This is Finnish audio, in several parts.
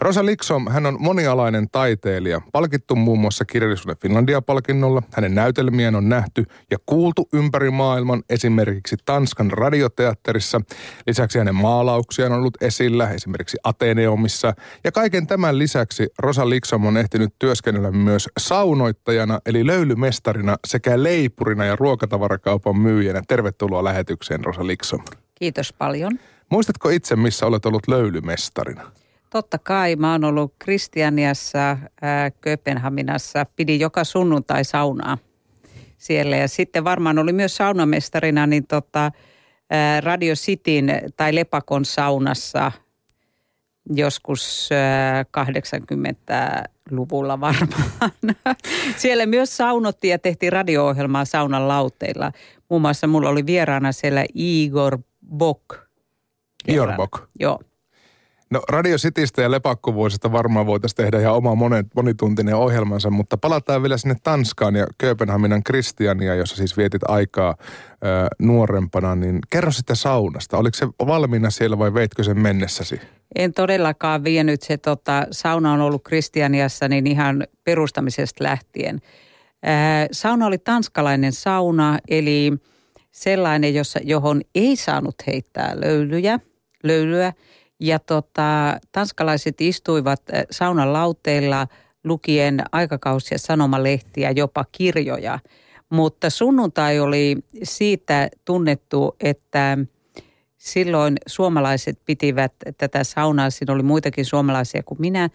Rosa Liksom, hän on monialainen taiteilija, palkittu muun muassa kirjallisuuden Finlandia-palkinnolla. Hänen näytelmien on nähty ja kuultu ympäri maailman, esimerkiksi Tanskan radioteatterissa. Lisäksi hänen maalauksiaan on ollut esillä, esimerkiksi Ateneumissa. Ja kaiken tämän lisäksi Rosa Liksom on ehtinyt työskennellä myös saunoittajana, eli löylymestarina sekä leipurina ja ruokatavarakaupan myyjänä. Tervetuloa lähetykseen, Rosa Liksom. Kiitos paljon. Muistatko itse, missä olet ollut löylymestarina? Totta kai. Mä oon ollut Kristianiassa, äh, Kööpenhaminassa. Pidin joka sunnuntai saunaa siellä. Ja sitten varmaan oli myös saunamestarina niin tota, äh, Radio Cityn tai Lepakon saunassa joskus äh, 80-luvulla varmaan. siellä myös saunottiin ja tehtiin radio-ohjelmaa saunan lauteilla. Muun muassa mulla oli vieraana siellä Igor Bok. Igor Bok. Joo. No Radio Citystä ja lepakkovuosista varmaan voitaisiin tehdä ihan oma monet, monituntinen ohjelmansa, mutta palataan vielä sinne Tanskaan ja Kööpenhaminan Kristiania, jossa siis vietit aikaa ö, nuorempana. Niin kerro sitten saunasta. Oliko se valmiina siellä vai veitkö sen mennessäsi? En todellakaan vienyt se, tota, sauna on ollut Kristianiassa niin ihan perustamisesta lähtien. Ää, sauna oli tanskalainen sauna, eli sellainen, jossa, johon ei saanut heittää löylyjä, löylyä – ja tota, tanskalaiset istuivat eh, saunan lauteilla lukien aikakausia, sanomalehtiä, jopa kirjoja. Mutta sunnuntai oli siitä tunnettu, että silloin suomalaiset pitivät tätä saunaa, siinä oli muitakin suomalaisia kuin minä,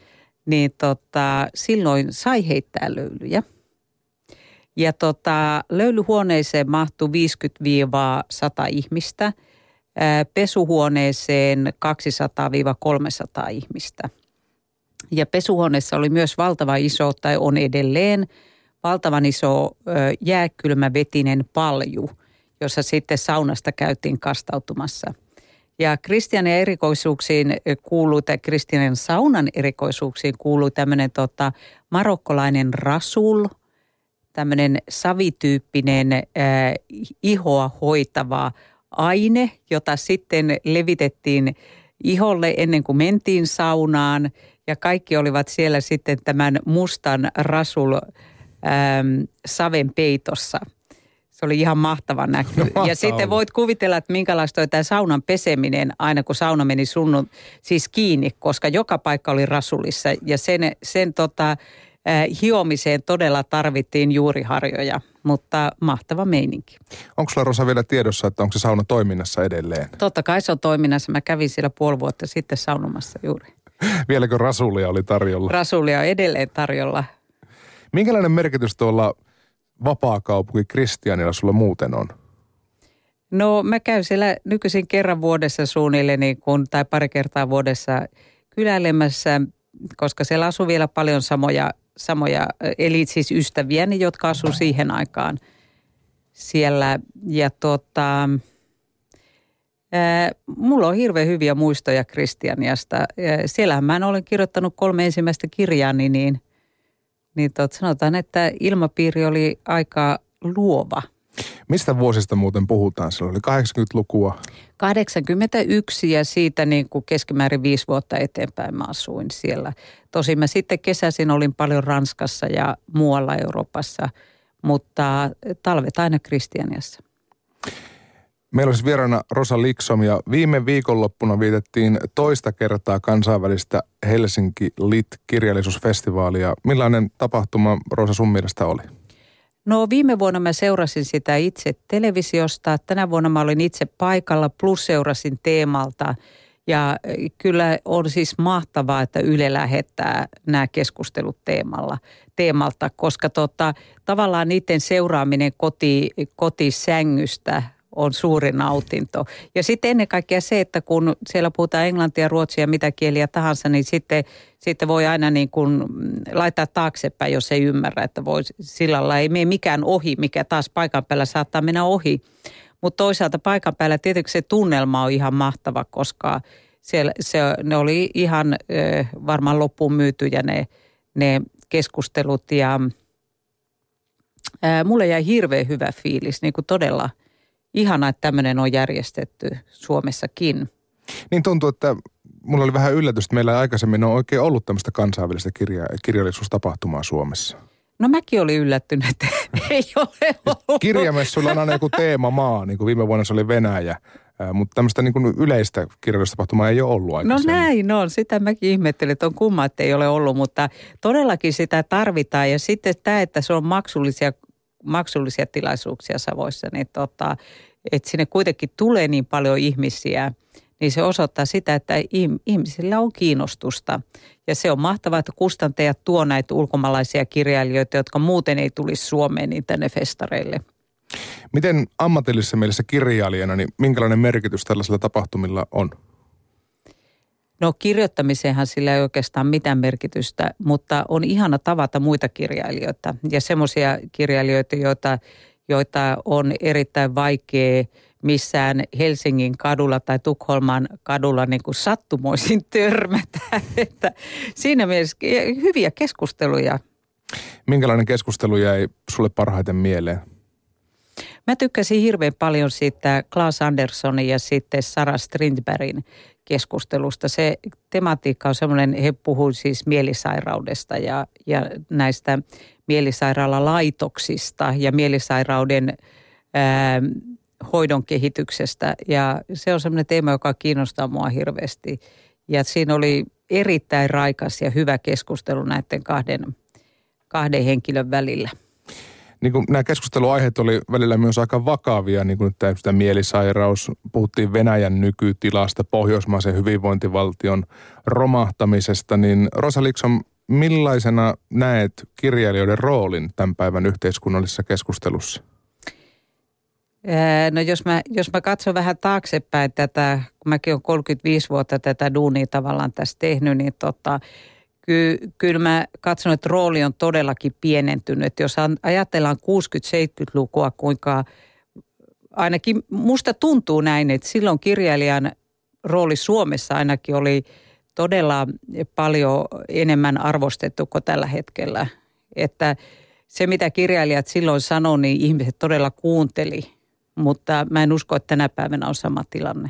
niin tota, silloin sai heittää löylyjä. Ja tota, löylyhuoneeseen mahtui 50-100 ihmistä – pesuhuoneeseen 200-300 ihmistä. Ja pesuhuoneessa oli myös valtava iso, tai on edelleen, valtavan iso jääkylmä vetinen palju, jossa sitten saunasta käytiin kastautumassa. Ja Kristianin erikoisuuksiin kuuluu, tai Kristianin saunan erikoisuuksiin kuuluu tämmöinen tota, marokkolainen rasul, tämmöinen savityyppinen äh, ihoa hoitava aine, jota sitten levitettiin iholle ennen kuin mentiin saunaan. Ja kaikki olivat siellä sitten tämän mustan rasul äm, saven peitossa. Se oli ihan mahtava näky. No, ja sitten voit kuvitella, että minkälaista oli tämä saunan peseminen aina kun sauna meni sunnun siis kiinni, koska joka paikka oli rasulissa. Ja sen, sen tota, hiomiseen todella tarvittiin juuriharjoja, mutta mahtava meininki. Onko sulla Rosa vielä tiedossa, että onko se sauna toiminnassa edelleen? Totta kai se on toiminnassa. Mä kävin siellä puoli vuotta sitten saunomassa juuri. Vieläkö rasulia oli tarjolla? Rasulia on edelleen tarjolla. Minkälainen merkitys tuolla vapaakaupunki Kristianilla sulla muuten on? No mä käyn siellä nykyisin kerran vuodessa suunnilleen niin kun, tai pari kertaa vuodessa kyläilemässä, koska siellä asuu vielä paljon samoja samoja, eli siis ystäviäni, jotka asuu siihen aikaan siellä. Ja tota, mulla on hirveän hyviä muistoja Kristianiasta. Siellähän mä olen kirjoittanut kolme ensimmäistä kirjaani, niin, niin tot, sanotaan, että ilmapiiri oli aika luova – Mistä vuosista muuten puhutaan? Se oli 80-lukua. 81 ja siitä niin kuin keskimäärin viisi vuotta eteenpäin mä asuin siellä. Tosin mä sitten kesäisin olin paljon Ranskassa ja muualla Euroopassa, mutta talvet aina Kristianiassa. Meillä olisi vieraana Rosa Liksom ja viime viikonloppuna vietettiin toista kertaa kansainvälistä Helsinki Lit-kirjallisuusfestivaalia. Millainen tapahtuma Rosa sun mielestä oli? No viime vuonna mä seurasin sitä itse televisiosta. Tänä vuonna mä olin itse paikalla plus seurasin teemalta. Ja kyllä on siis mahtavaa, että Yle lähettää nämä keskustelut teemalla, teemalta, koska tota, tavallaan niiden seuraaminen koti, kotisängystä on suuri nautinto. Ja sitten ennen kaikkea se, että kun siellä puhutaan englantia, ruotsia, mitä kieliä tahansa, niin sitten, sitten voi aina niin kuin laittaa taaksepäin, jos ei ymmärrä, että voi sillä lailla ei mene mikään ohi, mikä taas paikan päällä saattaa mennä ohi. Mutta toisaalta paikan päällä tietenkin se tunnelma on ihan mahtava, koska siellä, se, ne oli ihan ö, varmaan loppuun myytyjä ne, ne keskustelut ja ää, mulle jäi hirveän hyvä fiilis, niin kuin todella – ihana, että tämmöinen on järjestetty Suomessakin. Niin tuntuu, että mulla oli vähän yllätys, että meillä aikaisemmin on oikein ollut tämmöistä kansainvälistä kirja, kirjallisuustapahtumaa Suomessa. No mäkin olin yllättynyt, että ei ole ollut. Kirjamessuilla on aina joku teemamaa, niin kuin viime vuonna se oli Venäjä. Mutta tämmöistä niin kuin yleistä kirjallisuustapahtumaa ei ole ollut No aikaisemmin. näin on, sitä mäkin ihmettelin, että on kumma, että ei ole ollut, mutta todellakin sitä tarvitaan. Ja sitten tämä, että se on maksullisia, maksullisia tilaisuuksia Savoissa, niin tota, että sinne kuitenkin tulee niin paljon ihmisiä, niin se osoittaa sitä, että ihmisillä on kiinnostusta. Ja se on mahtavaa, että kustantajat tuo näitä ulkomaalaisia kirjailijoita, jotka muuten ei tulisi Suomeen niin tänne festareille. Miten ammatillisessa mielessä kirjailijana, niin minkälainen merkitys tällaisilla tapahtumilla on? No kirjoittamiseenhan sillä ei oikeastaan mitään merkitystä, mutta on ihana tavata muita kirjailijoita ja semmoisia kirjailijoita, joita, joita on erittäin vaikea missään Helsingin kadulla tai Tukholman kadulla niin kuin sattumoisin törmätä. Että siinä mielessä hyviä keskusteluja. Minkälainen keskustelu jäi sulle parhaiten mieleen? Mä tykkäsin hirveän paljon siitä Klaas Anderssonin ja sitten Sara Strindbergin keskustelusta. Se tematiikka on semmoinen, he puhuivat siis mielisairaudesta ja, ja näistä mielisairaalalaitoksista ja mielisairauden ää, hoidon kehityksestä. Ja se on semmoinen teema, joka kiinnostaa mua hirveästi. Ja siinä oli erittäin raikas ja hyvä keskustelu näiden kahden, kahden henkilön välillä niin kuin nämä keskusteluaiheet oli välillä myös aika vakavia, niin kuin tämä mielisairaus, puhuttiin Venäjän nykytilasta, pohjoismaisen hyvinvointivaltion romahtamisesta, niin Rosa Liksom, millaisena näet kirjailijoiden roolin tämän päivän yhteiskunnallisessa keskustelussa? No jos mä, jos mä katson vähän taaksepäin tätä, kun mäkin olen 35 vuotta tätä duunia tavallaan tässä tehnyt, niin tota, ky, kyllä mä katson, että rooli on todellakin pienentynyt. Jos ajatellaan 60-70-lukua, kuinka ainakin musta tuntuu näin, että silloin kirjailijan rooli Suomessa ainakin oli todella paljon enemmän arvostettu kuin tällä hetkellä. Että se, mitä kirjailijat silloin sanoi, niin ihmiset todella kuunteli. Mutta mä en usko, että tänä päivänä on sama tilanne.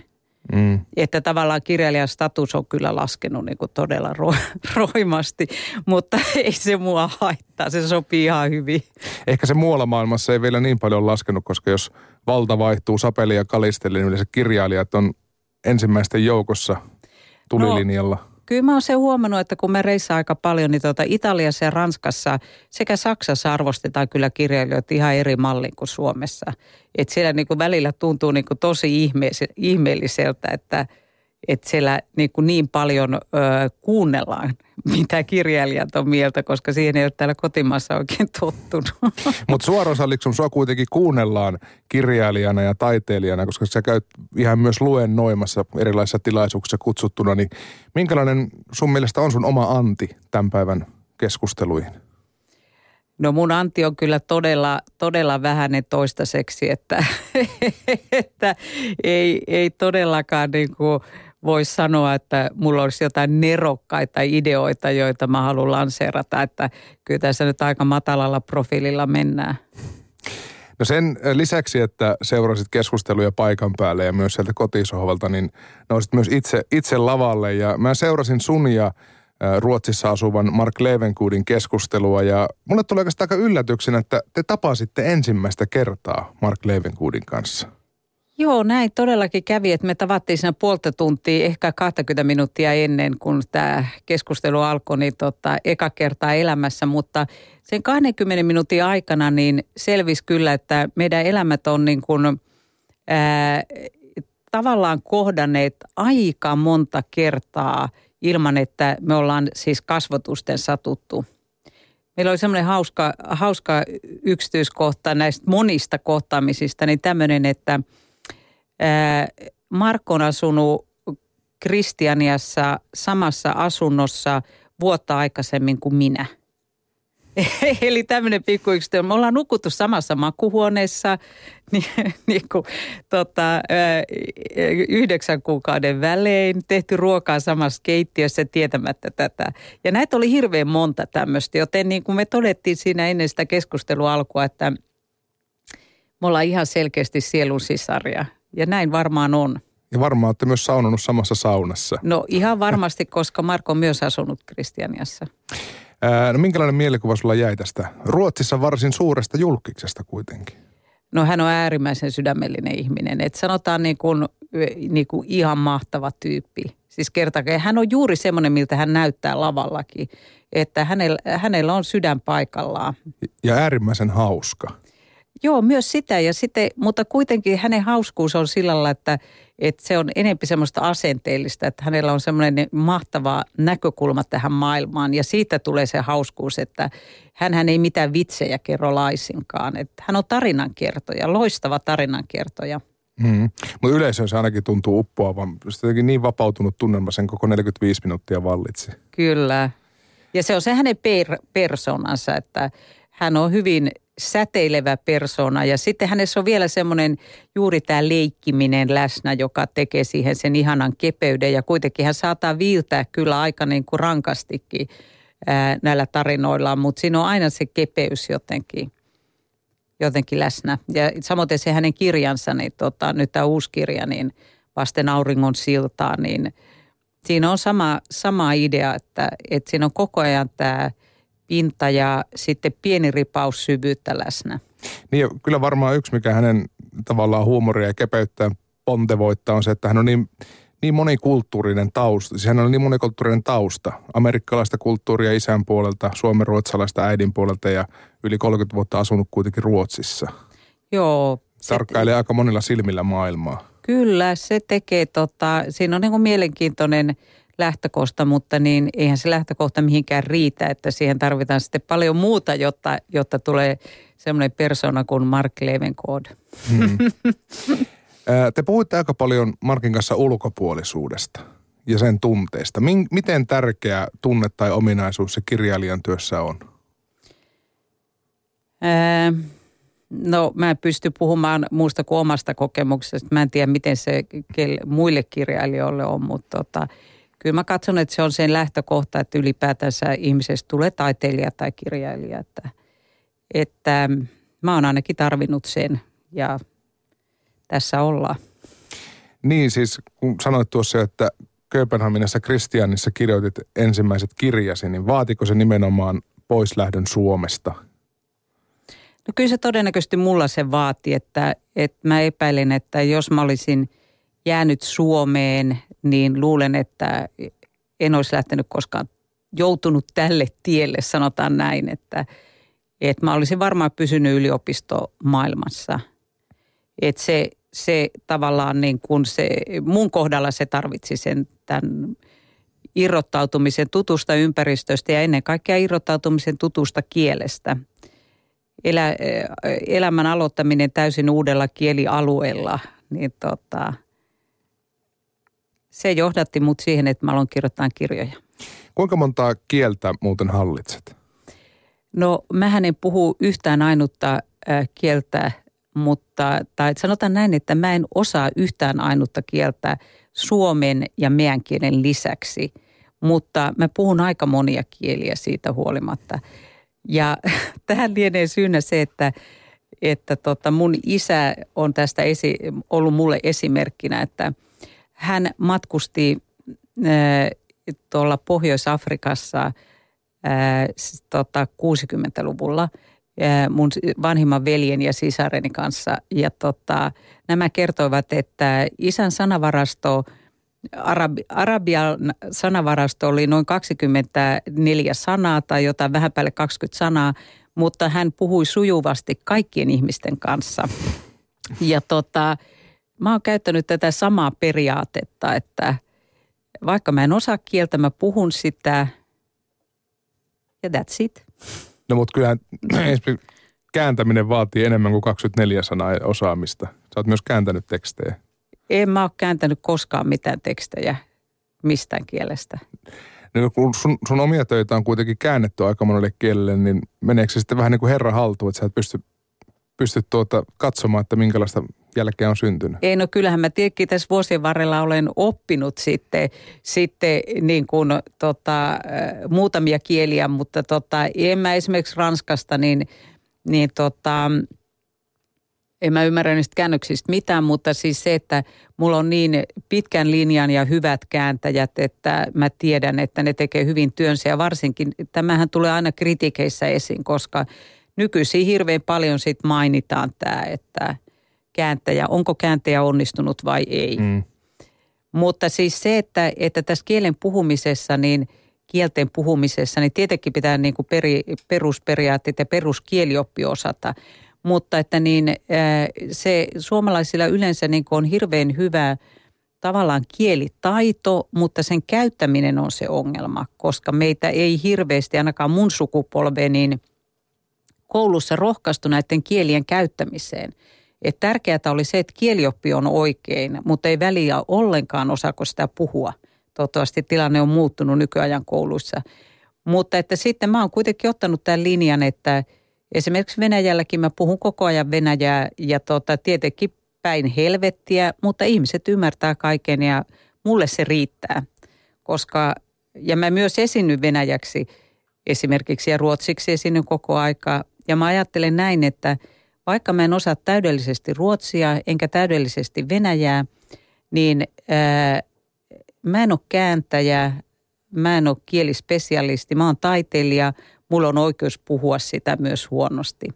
Mm. Että tavallaan kirjailijan status on kyllä laskenut niin kuin todella ro- roimasti, mutta ei se mua haittaa, se sopii ihan hyvin. Ehkä se muualla maailmassa ei vielä niin paljon laskenut, koska jos valta vaihtuu sapeli ja kalisteli, niin yleensä kirjailijat on ensimmäisten joukossa tulilinjalla. No kyllä mä oon se huomannut, että kun me reissaan aika paljon, niin tuota Italiassa ja Ranskassa sekä Saksassa arvostetaan kyllä kirjailijoita ihan eri mallin kuin Suomessa. Että siellä niin kuin välillä tuntuu niin kuin tosi ihmeelliseltä, että, että siellä niin, kuin niin paljon ö, kuunnellaan, mitä kirjailijat on mieltä, koska siihen ei ole täällä kotimaassa oikein tottunut. Mutta suoraan Liksom, sua kuitenkin kuunnellaan kirjailijana ja taiteilijana, koska sä käyt ihan myös luennoimassa erilaisissa tilaisuuksissa kutsuttuna, niin minkälainen sun mielestä on sun oma anti tämän päivän keskusteluihin? No mun anti on kyllä todella, todella vähäinen toistaiseksi, että, että ei, ei todellakaan niin kuin voi sanoa, että mulla olisi jotain nerokkaita ideoita, joita mä haluan lanseerata, että kyllä tässä nyt aika matalalla profiililla mennään. No sen lisäksi, että seurasit keskusteluja paikan päälle ja myös sieltä kotisohvalta, niin nousit myös itse, itse lavalle. Ja mä seurasin sun ja Ruotsissa asuvan Mark Levenkuudin keskustelua ja mulle tuli oikeastaan aika yllätyksenä, että te tapasitte ensimmäistä kertaa Mark Levenkuudin kanssa. Joo, näin todellakin kävi, että me tavattiin siinä puolta tuntia, ehkä 20 minuuttia ennen kuin tämä keskustelu alkoi, niin tota, eka kertaa elämässä, mutta sen 20 minuutin aikana niin selvisi kyllä, että meidän elämät on niin kuin, ää, tavallaan kohdanneet aika monta kertaa ilman, että me ollaan siis kasvotusten satuttu. Meillä oli semmoinen hauska, hauska yksityiskohta näistä monista kohtaamisista, niin tämmöinen, että – Markko on asunut Kristianiassa samassa asunnossa vuotta aikaisemmin kuin minä. Eli tämmöinen pikku yksityinen. Me ollaan nukuttu samassa makuhuoneessa niin, niin kuin, tota, yhdeksän kuukauden välein, tehty ruokaa samassa keittiössä tietämättä tätä. Ja näitä oli hirveän monta tämmöistä, joten niin kuin me todettiin siinä ennen sitä keskustelua alkua, että me ollaan ihan selkeästi sielun sisaria – ja näin varmaan on. Ja varmaan olette myös saunonut samassa saunassa. No ihan varmasti, koska Marko on myös asunut Kristianiassa. No minkälainen mielikuva sulla jäi tästä Ruotsissa varsin suuresta julkiksesta kuitenkin? No hän on äärimmäisen sydämellinen ihminen. Et sanotaan niin kuin, niin kuin ihan mahtava tyyppi. Siis kertakaan. Hän on juuri semmoinen, miltä hän näyttää lavallakin. Että hänellä, hänellä on sydän paikallaan. Ja äärimmäisen hauska. Joo, myös sitä. Ja sitten, mutta kuitenkin hänen hauskuus on sillä lailla, että, että se on enempi semmoista asenteellista, että hänellä on semmoinen mahtava näkökulma tähän maailmaan. Ja siitä tulee se hauskuus, että hän ei mitään vitsejä kerro laisinkaan. Että hän on tarinankertoja, loistava tarinankertoja. Mm. Mutta yleisöön se ainakin tuntuu uppoavan. Jotenkin niin vapautunut tunnelma sen koko 45 minuuttia vallitsi. Kyllä. Ja se on se hänen per, persoonansa, että hän on hyvin säteilevä persona. Ja sitten hänessä on vielä semmoinen juuri tämä leikkiminen läsnä, joka tekee siihen sen ihanan kepeyden. Ja kuitenkin hän saattaa viiltää kyllä aika niin kuin rankastikin ää, näillä tarinoillaan, mutta siinä on aina se kepeys jotenkin, jotenkin läsnä. Ja samoin se hänen kirjansa, niin tota, nyt tämä uusi kirja, niin Vasten auringon siltaa, niin siinä on sama, sama idea, että, että siinä on koko ajan tämä – pinta ja sitten pieni ripaus syvyyttä läsnä. Niin kyllä varmaan yksi, mikä hänen tavallaan huumoria ja kepeyttään pontevoittaa on se, että hän on niin, niin monikulttuurinen tausta. Siis hän on niin monikulttuurinen tausta. Amerikkalaista kulttuuria isän puolelta, ruotsalaista äidin puolelta ja yli 30 vuotta asunut kuitenkin Ruotsissa. Joo. Tarkkailee se... aika monilla silmillä maailmaa. Kyllä, se tekee tota, siinä on niin kuin mielenkiintoinen – lähtökohta, mutta niin eihän se lähtökohta mihinkään riitä, että siihen tarvitaan sitten paljon muuta, jotta, jotta tulee semmoinen persona kuin Mark Levenkood. Hmm. Te puhuitte aika paljon Markin kanssa ulkopuolisuudesta ja sen tunteesta. Miten tärkeä tunne tai ominaisuus se kirjailijan työssä on? Ää, no mä en pysty puhumaan muusta kuin omasta kokemuksesta. Mä en tiedä, miten se muille kirjailijoille on, mutta tota, kyllä mä katson, että se on sen lähtökohta, että ylipäätänsä ihmisestä tulee taiteilija tai kirjailija. Että, että mä oon ainakin tarvinnut sen ja tässä ollaan. Niin siis kun sanoit tuossa, että Kööpenhaminassa Kristianissa kirjoitit ensimmäiset kirjasi, niin vaatiko se nimenomaan poislähdön Suomesta? No kyllä se todennäköisesti mulla se vaati, että, että mä epäilen, että jos mä olisin jäänyt Suomeen niin luulen, että en olisi lähtenyt koskaan joutunut tälle tielle, sanotaan näin, että, että mä olisin varmaan pysynyt yliopistomaailmassa. Että se, se tavallaan niin kuin se, mun kohdalla se tarvitsi sen tämän irrottautumisen tutusta ympäristöstä ja ennen kaikkea irrottautumisen tutusta kielestä. Elä, elämän aloittaminen täysin uudella kielialueella, niin tota – se johdatti mut siihen, että mä aloin kirjoittaa kirjoja. Kuinka montaa kieltä muuten hallitset? No mähän en puhu yhtään ainutta äh, kieltä, mutta tai sanotaan näin, että mä en osaa yhtään ainutta kieltä suomen ja meidän kielen lisäksi, mutta mä puhun aika monia kieliä siitä huolimatta. Ja tähän lienee syynä se, että, että tota mun isä on tästä esi, ollut mulle esimerkkinä, että – hän matkusti äh, tuolla Pohjois-Afrikassa äh, tota 60-luvulla äh, mun vanhimman veljen ja sisareni kanssa. Ja tota, nämä kertoivat, että isän sanavarasto, Arabi, Arabian sanavarasto oli noin 24 sanaa tai jotain vähän päälle 20 sanaa, mutta hän puhui sujuvasti kaikkien ihmisten kanssa. Ja tota, mä oon käyttänyt tätä samaa periaatetta, että vaikka mä en osaa kieltä, mä puhun sitä ja that's it. No mutta kyllähän kääntäminen vaatii enemmän kuin 24 sanaa osaamista. Sä oot myös kääntänyt tekstejä. En mä ole kääntänyt koskaan mitään tekstejä mistään kielestä. No, kun sun, sun omia töitä on kuitenkin käännetty aika monelle kielelle, niin meneekö se sitten vähän niin kuin herra haltuun, että sä et pysty, pysty tuota katsomaan, että minkälaista jälkeen on syntynyt? Ei, no kyllähän mä tietenkin tässä vuosien varrella olen oppinut sitten, sitten niin kuin, tota, muutamia kieliä, mutta tota, en mä esimerkiksi Ranskasta, niin, niin tota, en mä ymmärrä niistä käännöksistä mitään, mutta siis se, että mulla on niin pitkän linjan ja hyvät kääntäjät, että mä tiedän, että ne tekee hyvin työnsä. Ja varsinkin, tämähän tulee aina kritikeissä esiin, koska nykyisin hirveän paljon sit mainitaan tämä, että kääntäjä, onko kääntäjä onnistunut vai ei. Mm. Mutta siis se, että, että tässä kielen puhumisessa, niin kielten puhumisessa, niin tietenkin pitää niin kuin peri, perusperiaatteet ja peruskielioppi osata. Mutta että niin se suomalaisilla yleensä niin on hirveän hyvä tavallaan kielitaito, mutta sen käyttäminen on se ongelma, koska meitä ei hirveästi, ainakaan mun sukupolve, niin koulussa rohkaistu näiden kielien käyttämiseen. Et tärkeää oli se, että kielioppi on oikein, mutta ei väliä ollenkaan osaako sitä puhua. Toivottavasti tilanne on muuttunut nykyajan kouluissa. Mutta että sitten mä oon kuitenkin ottanut tämän linjan, että esimerkiksi Venäjälläkin mä puhun koko ajan Venäjää ja tota, tietenkin päin helvettiä, mutta ihmiset ymmärtää kaiken ja mulle se riittää. Koska, ja mä myös esinnyn venäjäksi esimerkiksi ja ruotsiksi esinnyn koko aika. Ja mä ajattelen näin, että – vaikka mä en osaa täydellisesti ruotsia enkä täydellisesti venäjää, niin ää, mä en ole kääntäjä, mä en ole kielispesialisti, mä oon taiteilija, mulla on oikeus puhua sitä myös huonosti.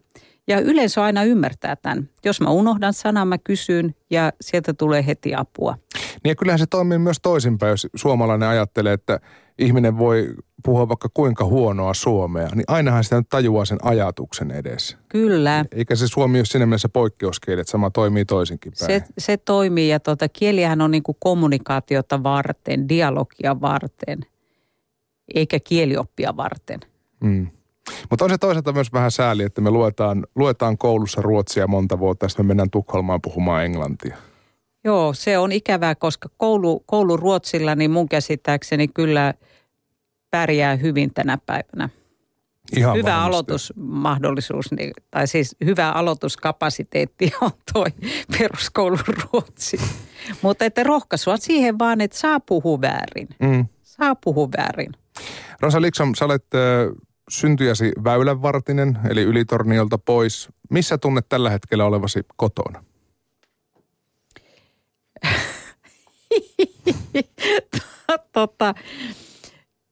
Ja yleensä aina ymmärtää tämän. Jos mä unohdan sanan, mä kysyn ja sieltä tulee heti apua. Niin ja kyllähän se toimii myös toisinpäin, jos suomalainen ajattelee, että ihminen voi puhua vaikka kuinka huonoa suomea, niin ainahan sitä nyt tajuaa sen ajatuksen edessä. Kyllä. Eikä se suomi ole siinä mielessä poikkeuskieli, että sama toimii toisinkin päin. Se, se toimii ja tuota, kielihän on niin kuin kommunikaatiota varten, dialogia varten, eikä kielioppia varten. Mm. Mutta on se toisaalta myös vähän sääli, että me luetaan, luetaan koulussa ruotsia monta vuotta ja sitten me mennään Tukholmaan puhumaan englantia. Joo, se on ikävää, koska koulu, koulu Ruotsilla, niin mun käsittääkseni kyllä pärjää hyvin tänä päivänä. Ihan hyvä varmasti. aloitusmahdollisuus, niin, tai siis hyvä aloituskapasiteetti on toi peruskoulun ruotsi. Mutta että rohkaisua siihen vaan, että saa puhua väärin. Mm. Saa puhua väärin. Rosa Liksom, sä olet syntyjäsi väylänvartinen, eli ylitorniolta pois. Missä tunnet tällä hetkellä olevasi kotona? tota,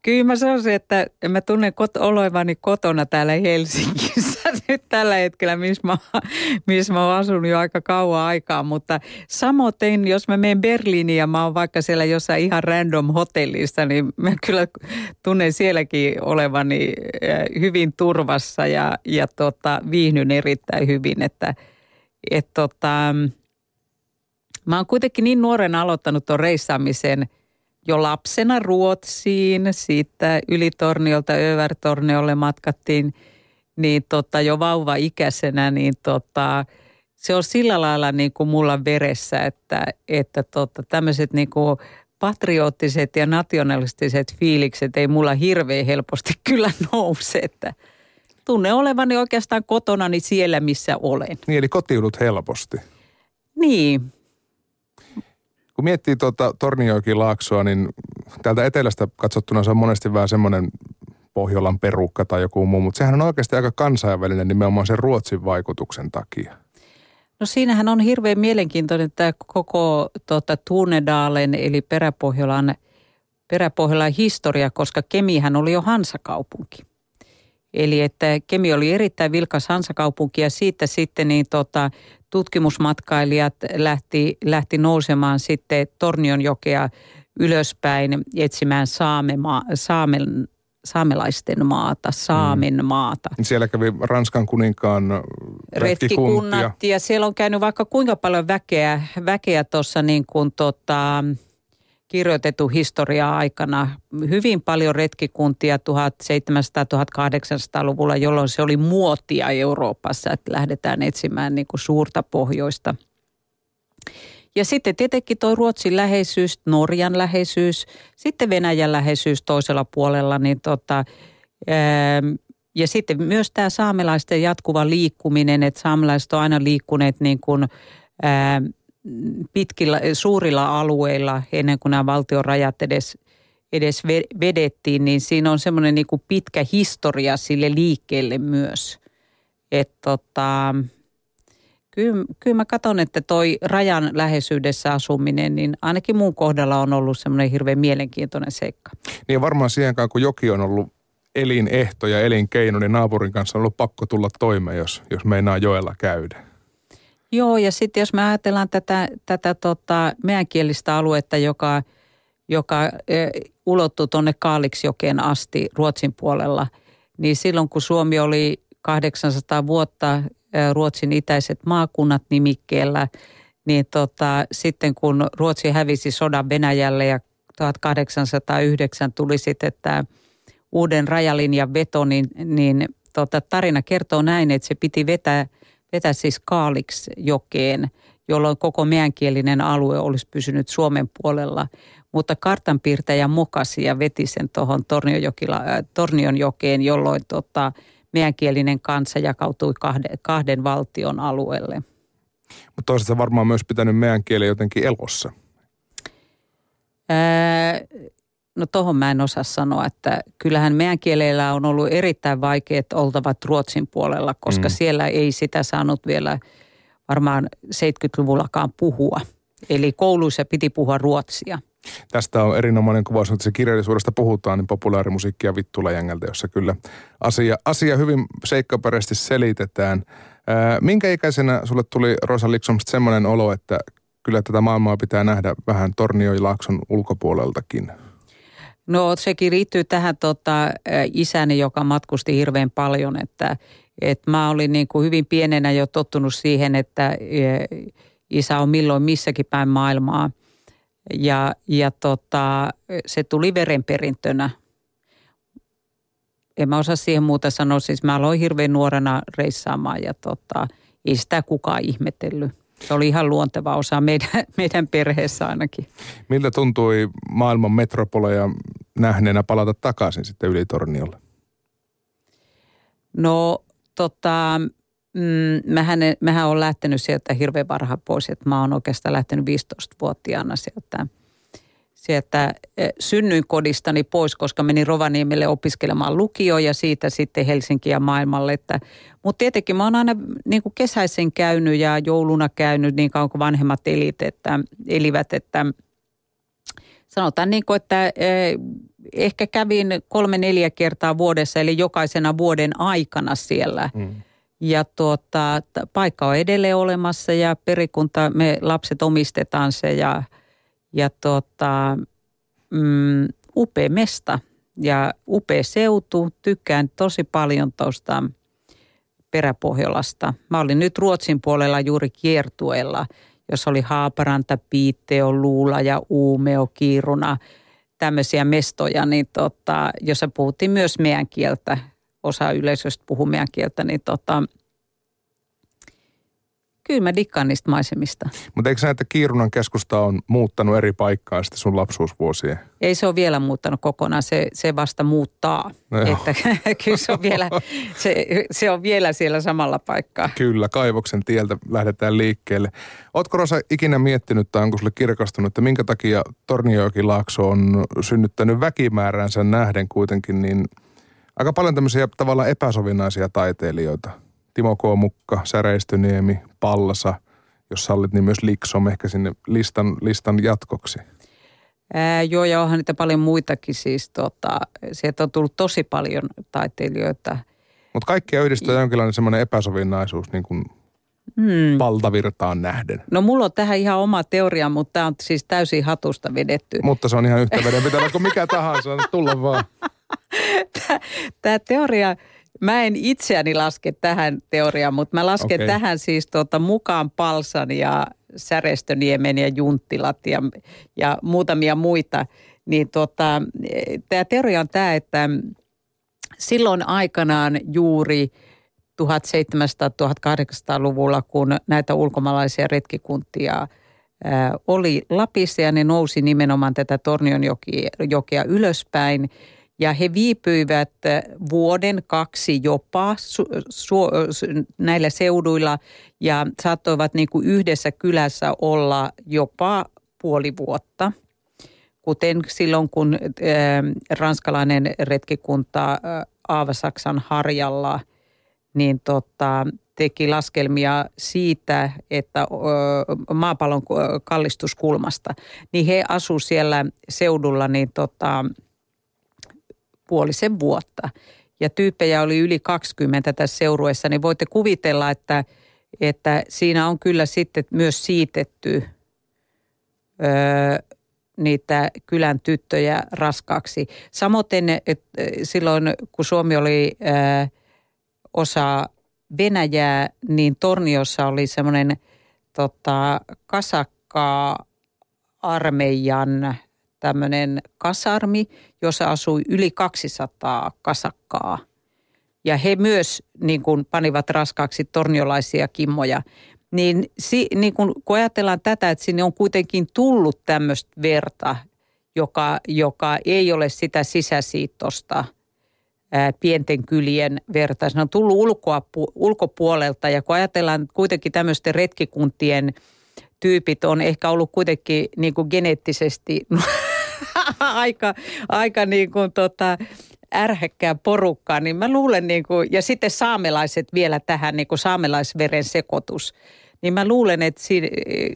kyllä mä sanoisin, että mä tunnen kot- olevani kotona täällä Helsingissä nyt tällä hetkellä, missä mä, missä mä oon asunut jo aika kauan aikaa. Mutta samoin, jos mä menen Berliiniin ja mä oon vaikka siellä jossain ihan random hotellissa, niin mä kyllä tunnen sielläkin olevani eh, hyvin turvassa ja, ja tota, viihdyn erittäin hyvin. Että et tota, Mä oon kuitenkin niin nuoren aloittanut tuon reissaamisen jo lapsena Ruotsiin. Siitä Ylitorniolta Övertorniolle matkattiin niin tota, jo vauva-ikäisenä, niin tota, se on sillä lailla niin kuin mulla veressä, että, että tota, tämmöiset niin kuin patrioottiset ja nationalistiset fiilikset ei mulla hirveän helposti kyllä nouse, että tunne olevani oikeastaan kotonani siellä, missä olen. Niin, eli kotiudut helposti. Niin, kun miettii tuota Torniojoki-laaksoa, niin täältä etelästä katsottuna se on monesti vähän semmoinen Pohjolan perukka tai joku muu, mutta sehän on oikeasti aika kansainvälinen nimenomaan sen Ruotsin vaikutuksen takia. No siinähän on hirveän mielenkiintoinen tämä koko tuota, Tuunedalen eli Peräpohjolan, Peräpohjolan historia, koska Kemihän oli jo Hansakaupunki. Eli että Kemi oli erittäin vilkas Hansakaupunki ja siitä sitten niin tota, tutkimusmatkailijat lähti, lähti nousemaan sitten Tornionjokea ylöspäin etsimään saamema, saamen, saamelaisten maata, Saamen mm. maata. Siellä kävi Ranskan kuninkaan retkikunnat. Ja siellä on käynyt vaikka kuinka paljon väkeä, väkeä tuossa niin kuin tota, kirjoitettu historiaa aikana. Hyvin paljon retkikuntia 1700-1800-luvulla, jolloin se oli muotia Euroopassa, että lähdetään etsimään niin kuin suurta pohjoista. Ja sitten tietenkin tuo Ruotsin läheisyys, Norjan läheisyys, sitten Venäjän läheisyys toisella puolella, niin tota, ja sitten myös tämä saamelaisten jatkuva liikkuminen, että saamelaiset on aina liikkuneet niin kuin, pitkillä, suurilla alueilla ennen kuin nämä valtion rajat edes, edes vedettiin, niin siinä on semmoinen niin pitkä historia sille liikkeelle myös. Että tota, kyllä, kyllä mä katson, että toi rajan läheisyydessä asuminen, niin ainakin mun kohdalla on ollut semmoinen hirveän mielenkiintoinen seikka. Niin varmaan siihen kun joki on ollut elinehto ja elinkeino, niin naapurin kanssa on ollut pakko tulla toimeen, jos, jos meinaa joella käydä. Joo, ja sitten jos me ajatellaan tätä, tätä tota, meänkielistä aluetta, joka, joka e, ulottuu tuonne Kaaliksjokeen asti Ruotsin puolella, niin silloin kun Suomi oli 800 vuotta Ruotsin itäiset maakunnat nimikkeellä, niin tota, sitten kun Ruotsi hävisi sodan Venäjälle ja 1809 tuli sitten tämä uuden rajalinjan veto, niin, niin tota, tarina kertoo näin, että se piti vetää, vetää siis Kaaliksjokeen, jolloin koko meänkielinen alue olisi pysynyt Suomen puolella. Mutta kartanpiirtäjä mokasi ja veti sen tuohon Tornionjokeen, jolloin tota, meänkielinen kansa jakautui kahden, kahden valtion alueelle. Mutta toisaalta varmaan myös pitänyt meidän kieli jotenkin elossa. Ää, no tohon mä en osaa sanoa, että kyllähän meidän kielellä on ollut erittäin vaikeat oltavat Ruotsin puolella, koska mm. siellä ei sitä saanut vielä varmaan 70-luvullakaan puhua. Eli kouluissa piti puhua ruotsia. Tästä on erinomainen kuvaus, että se kirjallisuudesta puhutaan, niin populaarimusiikkia vittulajängältä, jossa kyllä asia, asia hyvin seikkaperäisesti selitetään. Ää, minkä ikäisenä sulle tuli Rosa Liksomsta semmoinen olo, että kyllä tätä maailmaa pitää nähdä vähän Tornioilaakson ulkopuoleltakin? No sekin liittyy tähän tota, isäni, joka matkusti hirveän paljon, että et mä olin niin kuin hyvin pienenä jo tottunut siihen, että isä on milloin missäkin päin maailmaa – ja, ja tota, se tuli verenperintönä. En mä osaa siihen muuta sanoa. Siis mä aloin hirveän nuorena reissaamaan ja tota, ei sitä kukaan ihmetellyt. Se oli ihan luonteva osa meidän, meidän perheessä ainakin. Miltä tuntui maailman metropoleja nähneenä palata takaisin sitten Ylitorniolle? No tota, Mm, mähän, mähän olen lähtenyt sieltä hirveän varhaan pois, että mä oon oikeastaan lähtenyt 15-vuotiaana sieltä, sieltä eh, synnyin kodistani pois, koska menin Rovaniemelle opiskelemaan lukio ja siitä sitten Helsinkiä ja maailmalle. Että, mutta tietenkin mä oon aina niin kuin kesäisen käynyt ja jouluna käynyt niin kauan kuin vanhemmat elit, että, elivät, että sanotaan niin kuin, että eh, ehkä kävin kolme neljä kertaa vuodessa, eli jokaisena vuoden aikana siellä mm ja tuota, paikka on edelleen olemassa ja perikunta, me lapset omistetaan se ja, ja tuota, mm, upea mesta ja upea seutu. Tykkään tosi paljon tuosta Peräpohjolasta. Mä olin nyt Ruotsin puolella juuri kiertueella, jos oli Haaparanta, Piitteo, Luula ja Uumeo, Kiiruna, tämmöisiä mestoja, niin tota, jossa puhuttiin myös meidän kieltä, osa yleisöstä puhuu meidän kieltä, niin tota, kyllä mä dikkaan niistä maisemista. Mutta eikö sä, että Kiirunan keskusta on muuttanut eri paikkaa sitten sun lapsuusvuosien? Ei se ole vielä muuttanut kokonaan, se, se vasta muuttaa. No että kyllä se on, vielä, se, se on vielä siellä samalla paikkaa. Kyllä, kaivoksen tieltä lähdetään liikkeelle. Ootko Rosa ikinä miettinyt tai onko sulle kirkastunut, että minkä takia Torniojoki-laakso on synnyttänyt väkimääränsä nähden kuitenkin niin – aika paljon tämmöisiä tavallaan epäsovinnaisia taiteilijoita. Timo K. Mukka, Säreistöniemi, Pallasa, jos sallit, niin myös Liksom ehkä sinne listan, listan jatkoksi. Ää, joo, ja onhan niitä paljon muitakin siis. Tota, sieltä on tullut tosi paljon taiteilijoita. Mutta kaikkia yhdistää jonkinlainen semmoinen epäsovinnaisuus niin kuin hmm. valtavirtaan nähden. No mulla on tähän ihan oma teoria, mutta tämä on siis täysin hatusta vedetty. Mutta se on ihan yhtä vedenpitävä kuin mikä tahansa, tulla vaan. Tämä teoria, mä en itseäni laske tähän teoriaan, mutta mä lasken okay. tähän siis tuota mukaan Palsan ja Särestöniemen ja Junttilat ja, ja muutamia muita. Niin tuota, tämä teoria on tämä, että silloin aikanaan juuri 1700-1800-luvulla, kun näitä ulkomaalaisia retkikuntia oli Lapissa ja ne nousi nimenomaan tätä Tornionjokea ylöspäin – ja he viipyivät vuoden, kaksi jopa su, su, näillä seuduilla ja saattoivat niin kuin yhdessä kylässä olla jopa puoli vuotta. Kuten silloin, kun äh, ranskalainen retkikunta äh, Aavasaksan harjalla, niin tota, teki laskelmia siitä, että maapallon kallistuskulmasta, niin he asuivat siellä seudulla niin tota, puolisen vuotta. Ja tyyppejä oli yli 20 tässä seurueessa, niin voitte kuvitella, että, että siinä on kyllä sitten myös siitetty öö, niitä kylän tyttöjä raskaaksi. Samoin silloin, kun Suomi oli öö, osa Venäjää, niin Torniossa oli semmoinen tota, kasakkaa armeijan tämmöinen kasarmi, jossa asui yli 200 kasakkaa. Ja he myös niin kuin panivat raskaaksi torniolaisia kimmoja. Niin, si, niin kun, kun ajatellaan tätä, että sinne on kuitenkin tullut tämmöistä verta, joka, joka ei ole sitä sisäsiittosta – pienten kylien verta. Se on tullut ulkoa, ulkopuolelta ja kun ajatellaan kuitenkin tämmöisten retkikuntien tyypit on ehkä ollut kuitenkin niin kuin geneettisesti aika, aika niin kuin tota, ärhäkkää porukkaa, niin mä luulen, niin kuin, ja sitten saamelaiset vielä tähän, niin kuin saamelaisveren sekoitus, niin mä luulen, että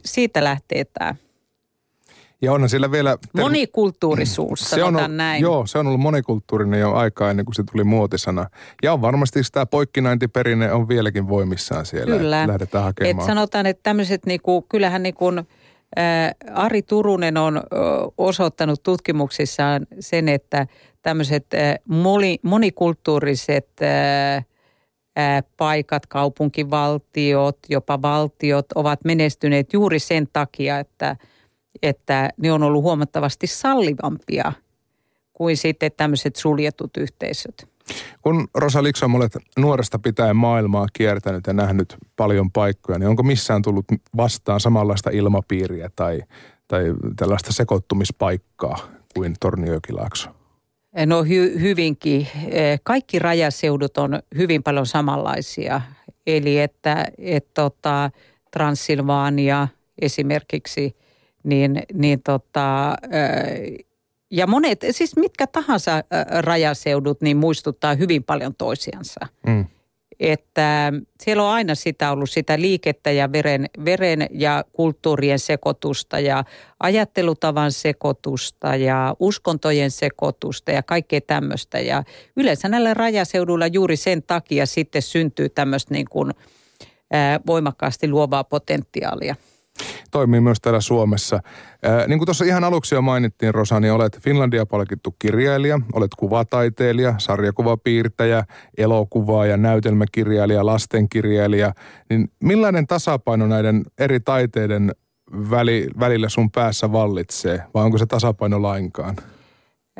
siitä lähtee tämä. Ja onhan siellä vielä... Monikulttuurisuus, se on ollut, näin. Joo, se on ollut monikulttuurinen jo aikaa ennen kuin se tuli muotisana. Ja on varmasti sitä poikkinaintiperinne on vieläkin voimissaan siellä. Kyllä. Lähdetään hakemaan. Et sanotaan, että tämmöiset niinku, kyllähän niinku, Ari Turunen on osoittanut tutkimuksissaan sen, että tämmöiset monikulttuuriset paikat, kaupunkivaltiot, jopa valtiot ovat menestyneet juuri sen takia, että – että ne on ollut huomattavasti sallivampia kuin sitten tämmöiset suljetut yhteisöt. Kun Rosa Liksom olet nuoresta pitäen maailmaa kiertänyt ja nähnyt paljon paikkoja, niin onko missään tullut vastaan samanlaista ilmapiiriä tai, tai tällaista sekoittumispaikkaa kuin Torniojokilaakso? No hy, hyvinkin. Kaikki rajaseudut on hyvin paljon samanlaisia. Eli että et tota, Transilvaania esimerkiksi – niin, niin tota, ja monet, siis mitkä tahansa rajaseudut, niin muistuttaa hyvin paljon toisiansa. Mm. Että siellä on aina sitä ollut sitä liikettä ja veren, veren ja kulttuurien sekoitusta ja ajattelutavan sekoitusta ja uskontojen sekoitusta ja kaikkea tämmöistä. Ja yleensä näillä rajaseuduilla juuri sen takia sitten syntyy tämmöistä niin kuin, voimakkaasti luovaa potentiaalia toimii myös täällä Suomessa. Ää, niin kuin tuossa ihan aluksi jo mainittiin, Rosa, niin olet Finlandia-palkittu kirjailija, olet kuvataiteilija, sarjakuvapiirtäjä, elokuvaaja, näytelmäkirjailija, lastenkirjailija. Niin millainen tasapaino näiden eri taiteiden väli, välillä sun päässä vallitsee, vai onko se tasapaino lainkaan?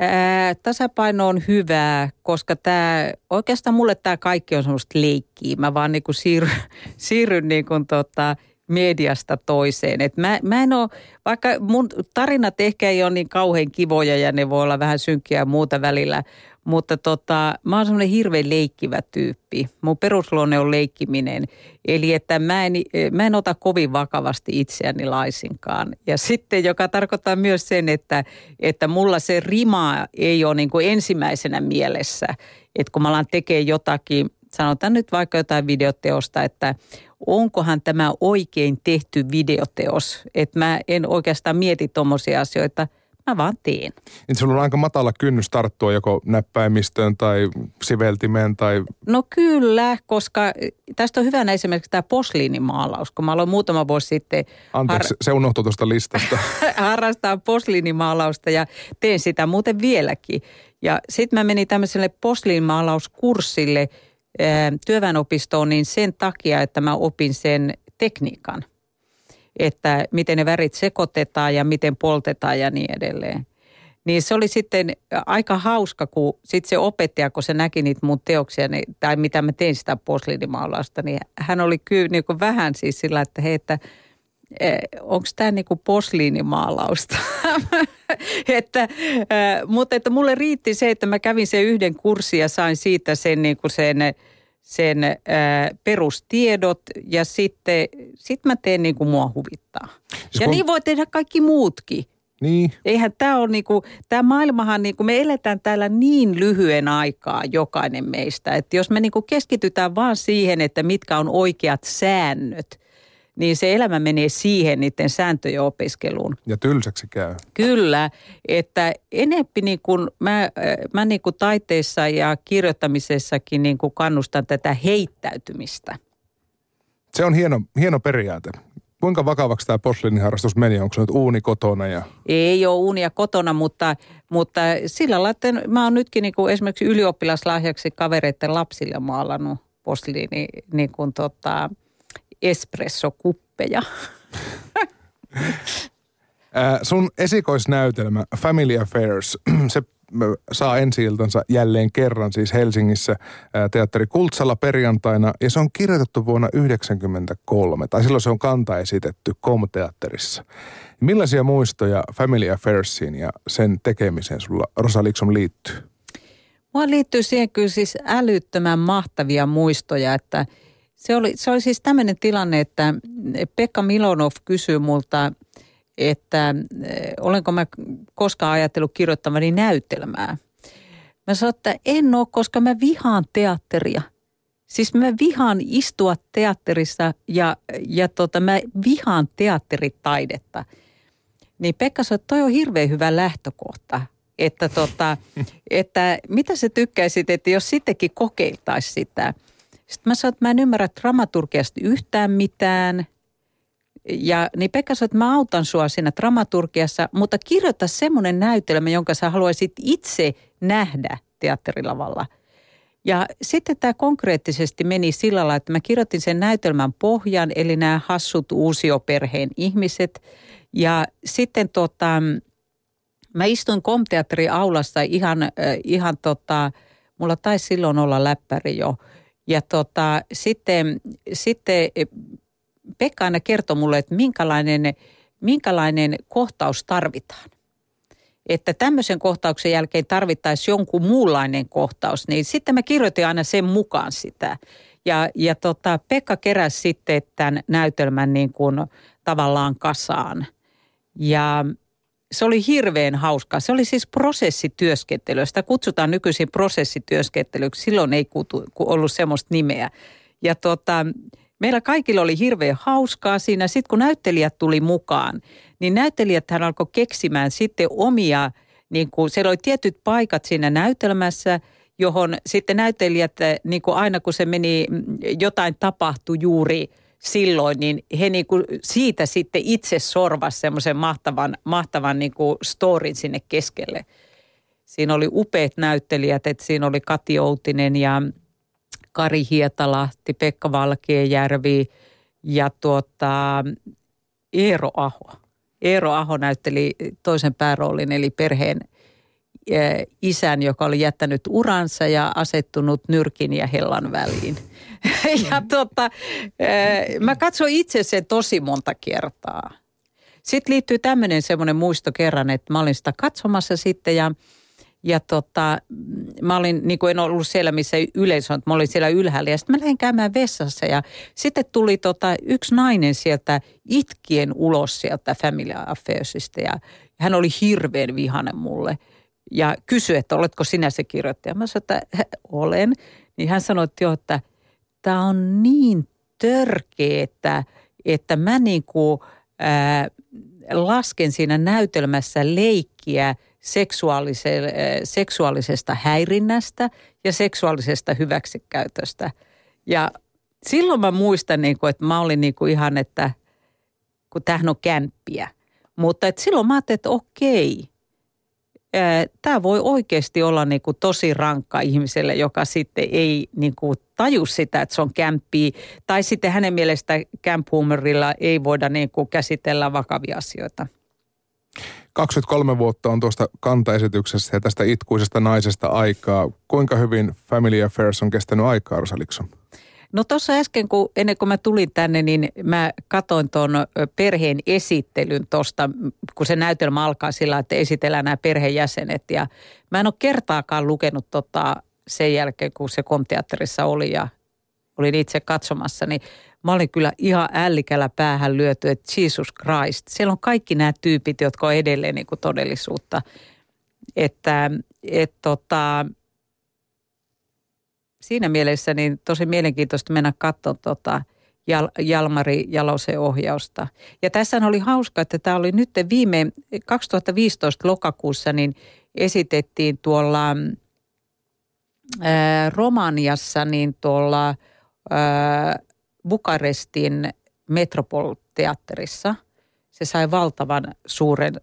Ää, tasapaino on hyvää, koska tämä, oikeastaan mulle tämä kaikki on semmoista leikkiä. Mä vaan niin kuin siirryn, siirryn niin kuin tota, mediasta toiseen. Et mä, mä en ole, vaikka mun tarinat ehkä ei ole niin kauhean kivoja ja ne voi olla vähän synkkiä ja muuta välillä, mutta tota, mä oon semmoinen hirveän leikkivä tyyppi. Mun perusluonne on leikkiminen. Eli että mä en, mä en ota kovin vakavasti itseäni laisinkaan. Ja sitten, joka tarkoittaa myös sen, että, että mulla se rima ei ole niin kuin ensimmäisenä mielessä. Että kun mä alan tekemään jotakin, sanotaan nyt vaikka jotain videoteosta, että onkohan tämä oikein tehty videoteos. Että mä en oikeastaan mieti tuommoisia asioita, mä vaan teen. Niin sulla on aika matala kynnys tarttua joko näppäimistöön tai siveltimeen tai... No kyllä, koska tästä on hyvänä esimerkiksi tämä posliinimaalaus, kun mä aloin muutama vuosi sitten... Anteeksi, har... se unohtui tuosta listasta. harrastaa posliinimaalausta ja teen sitä muuten vieläkin. Ja sitten mä menin tämmöiselle posliinimalauskurssille – työväenopistoon niin sen takia, että mä opin sen tekniikan. Että miten ne värit sekoitetaan ja miten poltetaan ja niin edelleen. Niin se oli sitten aika hauska, kun sitten se opettaja, kun se näki niitä mun teoksia, niin, tai mitä mä tein sitä posliinimaalausta, niin hän oli kyllä niin vähän siis sillä, että hei, että onko tämä niinku posliinimaalausta. että, mutta että mulle riitti se, että mä kävin sen yhden kurssin ja sain siitä sen, niinku sen, sen ää, perustiedot ja sitten sit mä teen niin kuin mua huvittaa. Siis ja kun... niin voi tehdä kaikki muutkin. Niin. Eihän tämä ole niinku, tämä maailmahan niinku, me eletään täällä niin lyhyen aikaa jokainen meistä, että jos me niinku keskitytään vaan siihen, että mitkä on oikeat säännöt, niin se elämä menee siihen niiden sääntöjen opiskeluun. Ja tylsäksi käy. Kyllä, että enempi niin kuin mä, äh, mä niin kuin taiteessa ja kirjoittamisessakin niin kuin kannustan tätä heittäytymistä. Se on hieno, hieno periaate. Kuinka vakavaksi tämä posliiniharrastus meni? Onko se nyt uuni kotona? Ja... Ei ole uunia kotona, mutta, mutta sillä lailla, että mä oon nytkin niin kuin esimerkiksi ylioppilaslahjaksi kavereiden lapsille maalannut posliini niin kuin tota, espressokuppeja. sun esikoisnäytelmä Family Affairs, se saa ensi jälleen kerran siis Helsingissä teatteri Kultsalla perjantaina ja se on kirjoitettu vuonna 1993 tai silloin se on kanta esitetty KOM-teatterissa. Millaisia muistoja Family Affairsiin ja sen tekemiseen sulla Rosa Liksom liittyy? Mua liittyy siihen kyllä siis älyttömän mahtavia muistoja, että se oli, se oli siis tämmöinen tilanne, että Pekka Milonov kysyy multa – että eh, olenko mä koskaan ajatellut kirjoittamani näytelmää. Mä sanoin, että en ole, koska mä vihaan teatteria. Siis mä vihaan istua teatterissa ja, ja tota, mä vihaan teatteritaidetta. Niin Pekka sanoi, että toi on hirveän hyvä lähtökohta. Että, tota, että mitä sä tykkäisit, että jos sittenkin kokeiltaisi sitä. Sitten mä sanoin, että mä en ymmärrä dramaturgiasta yhtään mitään – ja niin Pekka sanoi, että mä autan sua siinä dramaturgiassa, mutta kirjoita semmoinen näytelmä, jonka sä haluaisit itse nähdä teatterilavalla. Ja sitten tämä konkreettisesti meni sillä lailla, että mä kirjoitin sen näytelmän pohjan, eli nämä hassut uusioperheen ihmiset. Ja sitten tota, mä istuin komteatteri aulassa ihan, äh, ihan tota, mulla taisi silloin olla läppäri jo. Ja tota, sitten, sitten Pekka aina kertoi mulle, että minkälainen, minkälainen kohtaus tarvitaan. Että tämmöisen kohtauksen jälkeen tarvittaisiin jonkun muunlainen kohtaus, niin sitten mä kirjoitin aina sen mukaan sitä. Ja, ja tota, Pekka keräsi sitten tämän näytelmän niin kuin tavallaan kasaan. Ja se oli hirveän hauskaa. Se oli siis prosessityöskentely. Sitä kutsutaan nykyisin prosessityöskentelyksi. Silloin ei ollut semmoista nimeä. Ja tota, Meillä kaikilla oli hirveän hauskaa siinä. Sitten kun näyttelijät tuli mukaan, niin näyttelijät hän alkoi keksimään sitten omia, niin kuin, siellä oli tietyt paikat siinä näytelmässä, johon sitten näyttelijät, niin kuin aina kun se meni, jotain tapahtui juuri silloin, niin he niin kuin siitä sitten itse sorvas semmoisen mahtavan, mahtavan niin kuin storin sinne keskelle. Siinä oli upeat näyttelijät, että siinä oli Kati Outinen ja Kari Hietalahti, Pekka Valkeajärvi ja tuota, Eero Aho. Eero Aho näytteli toisen pääroolin eli perheen isän, joka oli jättänyt uransa ja asettunut nyrkin ja hellan väliin. ja tuota, mä katsoin itse sen tosi monta kertaa. Sitten liittyy tämmöinen semmoinen muisto kerran, että mä olin sitä katsomassa sitten ja – ja tota, mä olin, niin kuin en ollut siellä, missä yleisö on, mä olin siellä ylhäällä. Ja sitten mä lähdin käymään vessassa ja sitten tuli tota, yksi nainen sieltä itkien ulos sieltä Family Affairsista. Ja hän oli hirveän vihanen mulle ja kysyi, että oletko sinä se kirjoittaja. Mä sanoin, että olen. Niin hän sanoi, että jo, että tämä on niin törkeetä, että mä niin kuin, ää, lasken siinä näytelmässä leikkiä – Eh, seksuaalisesta häirinnästä ja seksuaalisesta hyväksikäytöstä. Ja silloin mä muistan, niin kuin, että mä olin niin kuin ihan, että kun tähän on kämppiä. Mutta että silloin mä ajattelin, että okei, tämä voi oikeasti olla niin kuin tosi rankka ihmiselle, joka sitten ei niin kuin taju sitä, että se on kämppiä. Tai sitten hänen mielestä camp ei voida niin kuin käsitellä vakavia asioita. 23 vuotta on tuosta kantaesityksestä ja tästä itkuisesta naisesta aikaa. Kuinka hyvin Family Affairs on kestänyt aikaa, Rosalikson? No tuossa äsken, kun, ennen kuin mä tulin tänne, niin mä katoin tuon perheen esittelyn tuosta, kun se näytelmä alkaa sillä, että esitellään nämä perheenjäsenet. Ja mä en ole kertaakaan lukenut tota sen jälkeen, kun se komteatterissa oli ja olin itse katsomassa, niin mä olin kyllä ihan ällikällä päähän lyöty, että Jesus Christ. Siellä on kaikki nämä tyypit, jotka on edelleen niin kuin todellisuutta. Että et tota, siinä mielessä niin tosi mielenkiintoista mennä katsomaan tota Jal, Jalmari Jalosen ohjausta. Ja tässä oli hauska, että tämä oli nyt viime 2015 lokakuussa, niin esitettiin tuolla ää, Romaniassa, niin tuolla ää, Bukarestin Metropol-teatterissa. Se sai valtavan suuren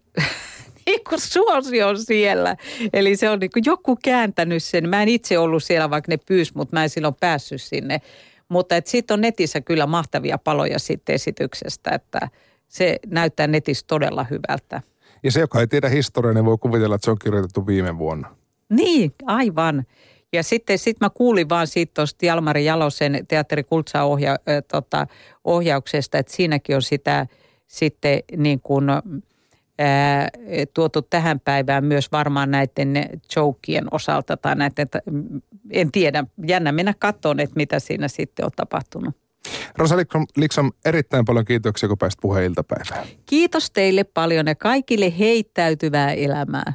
niin kuin suosion siellä. Eli se on niin kuin joku kääntänyt sen. Mä en itse ollut siellä, vaikka ne pyys, mutta mä en silloin päässyt sinne. Mutta sitten on netissä kyllä mahtavia paloja sitten esityksestä, että se näyttää netissä todella hyvältä. Ja se, joka ei tiedä historiaa, niin voi kuvitella, että se on kirjoitettu viime vuonna. Niin, aivan. Ja sitten sit mä kuulin vaan siitä tuosta Jalmari Jalosen teatteri Kultsa ohja, äh, tota, ohjauksesta, että siinäkin on sitä sitten niin kuin ää, tuotu tähän päivään myös varmaan näiden jokien osalta tai näiden, en tiedä, jännä mennä katsomaan, että mitä siinä sitten on tapahtunut. Rosa Liksom, erittäin paljon kiitoksia, kun pääsit puheen iltapäivään. Kiitos teille paljon ja kaikille heittäytyvää elämää.